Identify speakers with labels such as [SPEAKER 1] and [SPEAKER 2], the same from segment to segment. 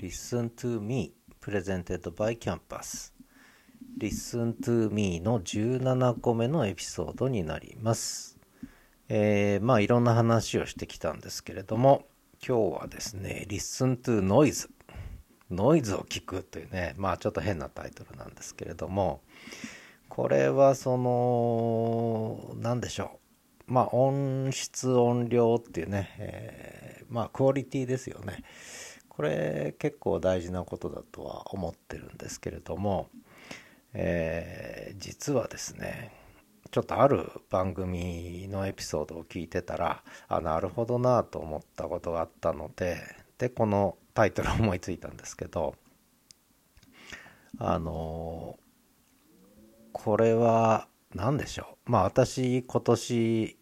[SPEAKER 1] Listen to Me Presented by Campus. Listen to Me の17個目のエピソードになります。えーまあいろんな話をしてきたんですけれども今日はですね Listen to Noise ノイズを聞くというねまあちょっと変なタイトルなんですけれどもこれはその何でしょう。まあ音質音量っていうね、えーまあクオリティですよね。これ結構大事なことだとは思ってるんですけれども、えー実はですねちょっとある番組のエピソードを聞いてたらあなるほどなと思ったことがあったのででこのタイトル思いついたんですけどあのこれは何でしょう？まあ私今年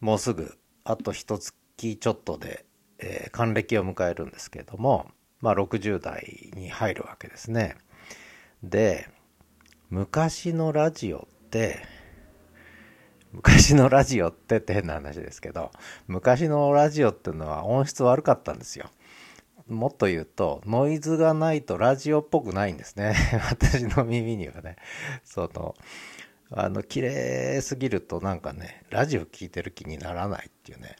[SPEAKER 1] もうすぐあと一月ちょっとで、え還暦を迎えるんですけれどもまあ60代に入るわけですね。で昔のラジオって昔のラジオってって変な話ですけど昔のラジオっていうのは音質悪かったんですよ。もっと言うとノイズがないとラジオっぽくないんですね。私の耳にはね。そのあの綺麗すぎるとなんかねラジオ聴いてる気にならないっていうね。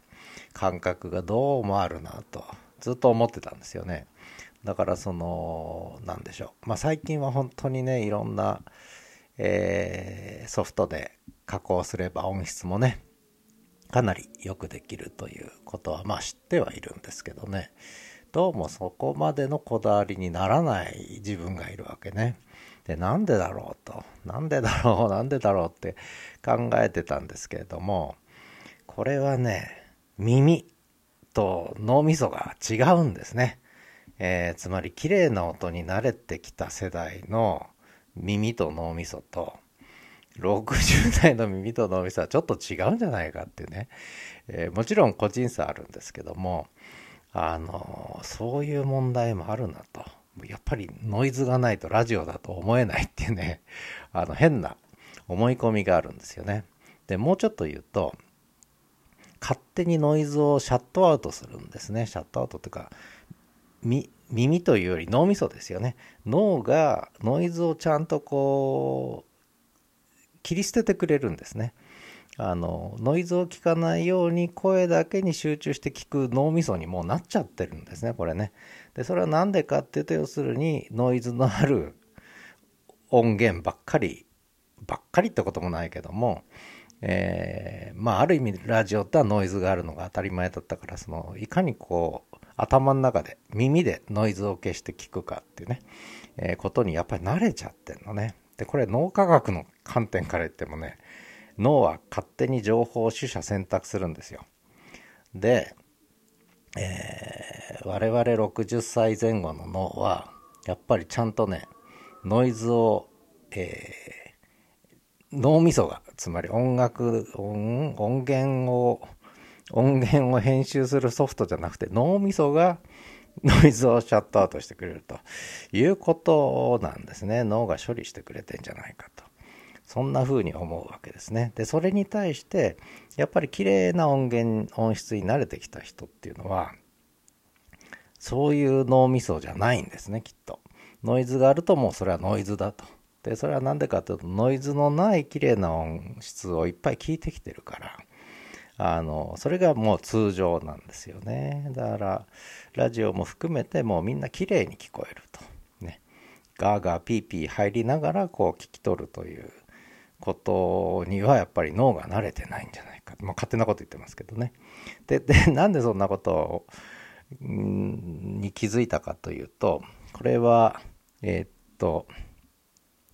[SPEAKER 1] 感覚がどうもあるなとずっと思ってたんですよね。だからそのなんでしょう。まあ最近は本当にねいろんな、えーソフトで加工すれば音質もねかなりよくできるということはまあ知ってはいるんですけどね。どうもそこまでのこだわりにならない自分がいるわけね。でなんでだろうとなんでだろうなんでだろうって考えてたんですけれどもこれはね耳と脳みそが違うんですね、えーつまり綺麗な音に慣れてきた世代の耳と脳みそと60代の耳と脳みそはちょっと違うんじゃないかっていうね、えーもちろん個人差あるんですけどもあのそういう問題もあるなと。やっぱりノイズがないとラジオだと思えないっていうね。あの変な思い込みがあるんですよね。でもうちょっと言うと勝手にノイズをシャットアウトするんですね。シャットアウトっていうか耳というより脳みそですよね。脳がノイズをちゃんとこう切り捨ててくれるんですね。あのノイズを聞かないように声だけに集中して聞く脳みそにもうなっちゃってるんですねこれね。でそれは何でかっていうと要するにノイズのある音源ばっかりばっかりってこともないけども、えーまあある意味ラジオってはノイズがあるのが当たり前だったからそのいかにこう頭の中で耳でノイズを消して聞くかっていうね、えーことにやっぱり慣れちゃってんのね。でこれ脳科学の観点から言ってもね脳は勝手に情報を取捨選択するんですよ。で、えー我々60歳前後の脳はやっぱりちゃんとねノイズを、えー脳みそがつまり音楽音音源を音源を編集するソフトじゃなくて脳みそがノイズをシャットアウトしてくれるということなんですね。脳が処理してくれてんじゃないかと。そんな風に思うわけですね。でそれに対してやっぱり綺麗な音源音質に慣れてきた人っていうのはそういう脳みそじゃないんですねきっと。ノイズがあるともうそれはノイズだと。でそれは何でかというとノイズのない綺麗な音質をいっぱい聞いてきてるから。あのそれがもう通常なんですよね。だからラジオも含めてもうみんな綺麗に聞こえると。ね。ガーガーピーピー入りながらこう聞き取るということにはやっぱり脳が慣れてないんじゃないか、まあ、勝手なこと言ってますけどね。でで なんでそんなことをに気づいたかというとこれはえーっと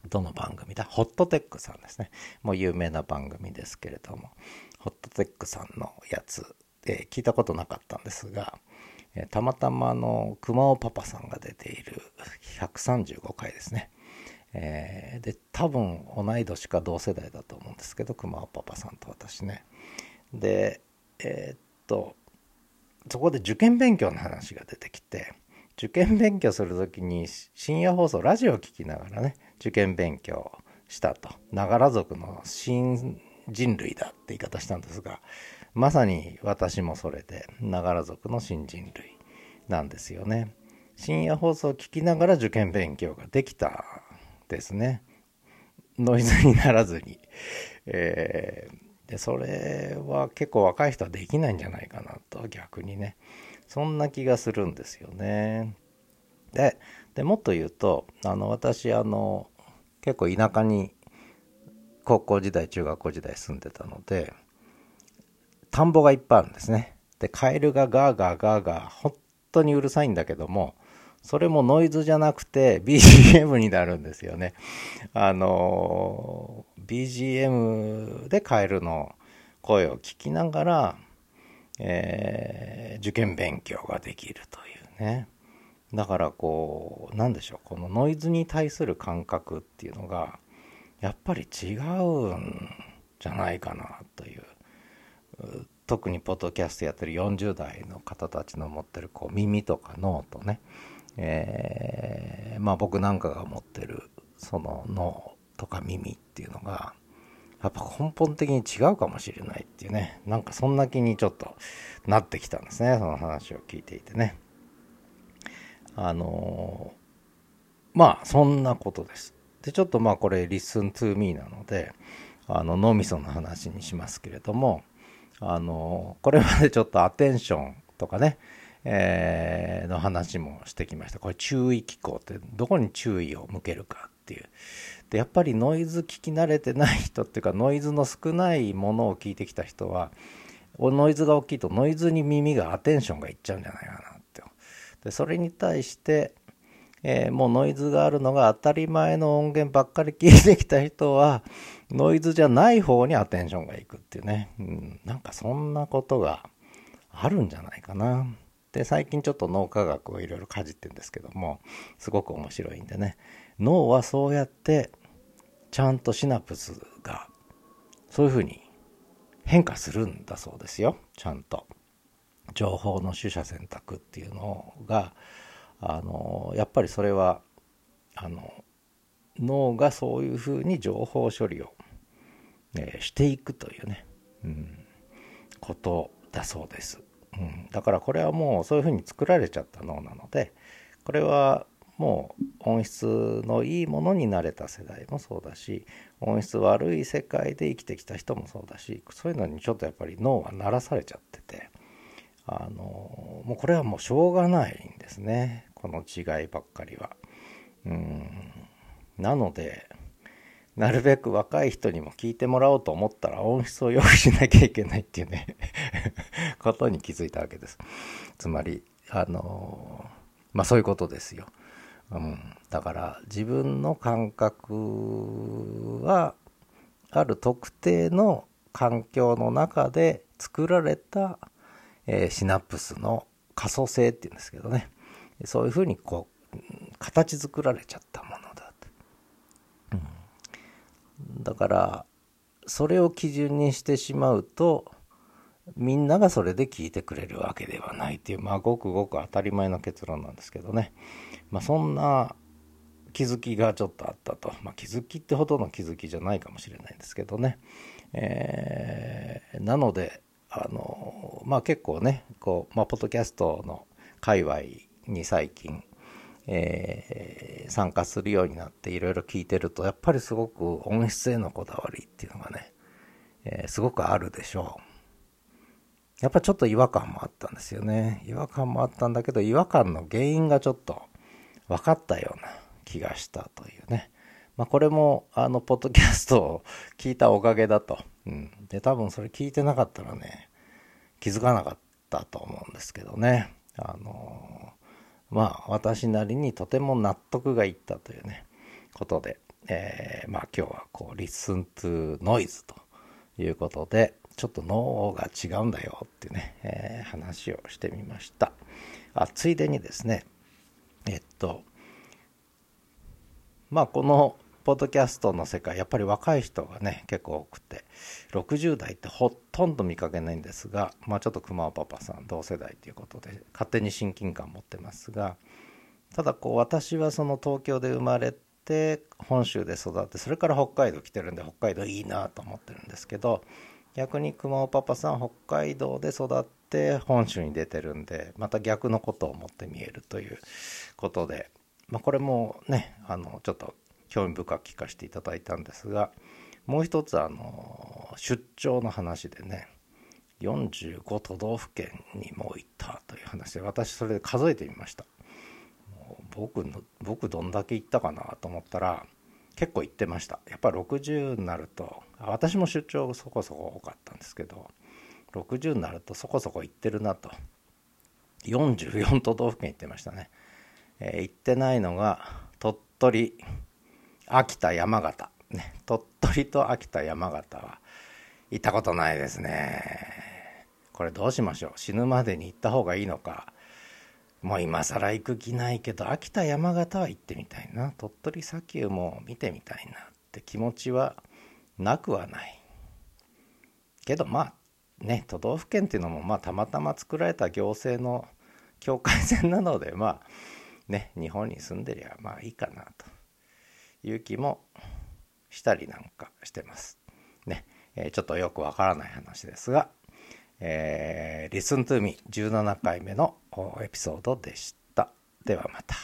[SPEAKER 1] どの番組だ？ホットテックさんですね。もう有名な番組ですけれども。ホットテックさんのやつで聞いたことなかったんですが、えーたまたまの熊尾パパさんが出ている135回ですね、えーで多分同い年か同世代だと思うんですけど熊尾パパさんと私ね。でえーっとそこで受験勉強の話が出てきて受験勉強する時に深夜放送ラジオを聞きながらね受験勉強したとながら族の新人類だって言い方したんですがまさに私もそれでながら族の新人類なんですよね深夜放送を聞きながら受験勉強ができたですね。ノイズにならずに。えー、で、それは結構若い人はできないんじゃないかなと、逆にね。そんな気がするんですよね。で、もっと言うと、あの、私、あの、結構田舎に高校時代、中学校時代住んでたので、田んぼがいっぱいあるんですね。で、カエルがガーガーガーガー、本当にうるさいんだけども、それもノイズじゃなくて BGM になるんですよね。あの、BGM でカエルの声を聞きながら、えー、受験勉強ができるというね。だからこう、なんでしょう、このノイズに対する感覚っていうのが、やっぱり違うんじゃないかなという。特にポッドキャストやってる40代の方たちの持ってるこう耳とか脳とね、えー、まあ僕なんかが持ってるその脳とか耳っていうのがやっぱ根本的に違うかもしれないっていうね。なんかそんな気にちょっとなってきたんですね。その話を聞いていてね。あのー、まあそんなことです。でちょっとまあこれ Listen to me なのであの脳みその話にしますけれどもあのー、これまで ちょっとアテンションとかねえー、の話もしてきました。これ注意機構ってどこに注意を向けるかっていう。で、やっぱりノイズ聞き慣れてない人っていうかノイズの少ないものを聞いてきた人は、ノイズが大きいとノイズに耳がアテンションがいっちゃうんじゃないかなって。で、それに対して、えー、もうノイズがあるのが当たり前の音源ばっかり聞いてきた人は、ノイズじゃない方にアテンションがいくっていうね。うん、なんかそんなことがあるんじゃないかな。で最近ちょっと脳科学をいろいろかじってるんですけどもすごく面白いんでね脳はそうやってちゃんとシナプスがそういうふうに変化するんだそうですよちゃんと情報の取捨選択っていうのがあのやっぱりそれはあの脳がそういうふうに情報処理を、えしていくというね、うん、ことだそうです。うん、だからこれはもうそういうふうに作られちゃった脳なのでこれはもう音質のいいものになれた世代もそうだし音質悪い世界で生きてきた人もそうだしそういうのにちょっとやっぱり脳は鳴らされちゃっててあのもうこれはもうしょうがないんですねこの違いばっかりは。うんなのでなるべく若い人にも聞いてもらおうと思ったら音質を良くしなきゃいけないっていうねことに気づいたわけです。つまり、あのまあそういうことですよ。うん、だから自分の感覚はある特定の環境の中で作られた、えー、シナプスの可塑性っていうんですけどね。そういうふうにこう形作られちゃったものだからそれを基準にしてしまうとみんながそれで聞いてくれるわけではないっていうまあごくごく当たり前の結論なんですけどね。まあそんな気づきがちょっとあったと、まあ、気づきってほどの気づきじゃないかもしれないんですけどね、えー、なのであのまあ結構ねこう、まあ、ポッドキャストの界隈に最近えー、参加するようになっていろいろ聞いてるとやっぱりすごく音質へのこだわりっていうのがね、えー、すごくあるでしょう。やっぱちょっと違和感もあったんですよね。違和感もあったんだけど違和感の原因がちょっと分かったような気がしたというね。まあこれもあのポッドキャストを聞いたおかげだと、うん、で多分それ聞いてなかったらね気づかなかったと思うんですけどね。あのまあ私なりにとても納得がいったというねことで、えー、まあ今日はこう Listen to Noise ということでちょっと脳が違うんだよってね、えー、話をしてみました。あついでにですねえっとまあこのポッドキャストの世界やっぱり若い人がね結構多くて60代ってほとんど見かけないんですがまあちょっと熊尾パパさん同世代ということで勝手に親近感持ってますがただこう私はその東京で生まれて本州で育ってそれから北海道来てるんで北海道いいなと思ってるんですけど逆に熊尾パパさん北海道で育って本州に出てるんでまた逆のことを思って見えるということで、まあ、これもねあのちょっと興味深く聞かせていただいたんですがもう一つあの出張の話でね45都道府県にも行ったという話で私それで数えてみました。僕の僕どんだけ行ったかなと思ったら結構行ってました。やっぱ60になると私も出張そこそこ多かったんですけど60になるとそこそこ行ってるなと。44都道府県行ってましたね、えー、行ってないのが鳥取秋田山形。ね鳥取と秋田山形は行ったことないですね。これどうしましょう。死ぬまでに行った方がいいのか。もう今更行く気ないけど秋田山形は行ってみたいな。鳥取砂丘も見てみたいなって気持ちはなくはない。けどまあね都道府県っていうのもまあたまたま作られた行政の境界線なのでまあね日本に住んでりゃまあいいかなという気もしたりなんかしてます。ね、えー、ちょっとよくわからない話ですが。えー、Listen to Me 17回目のエピソードでした。ではまた。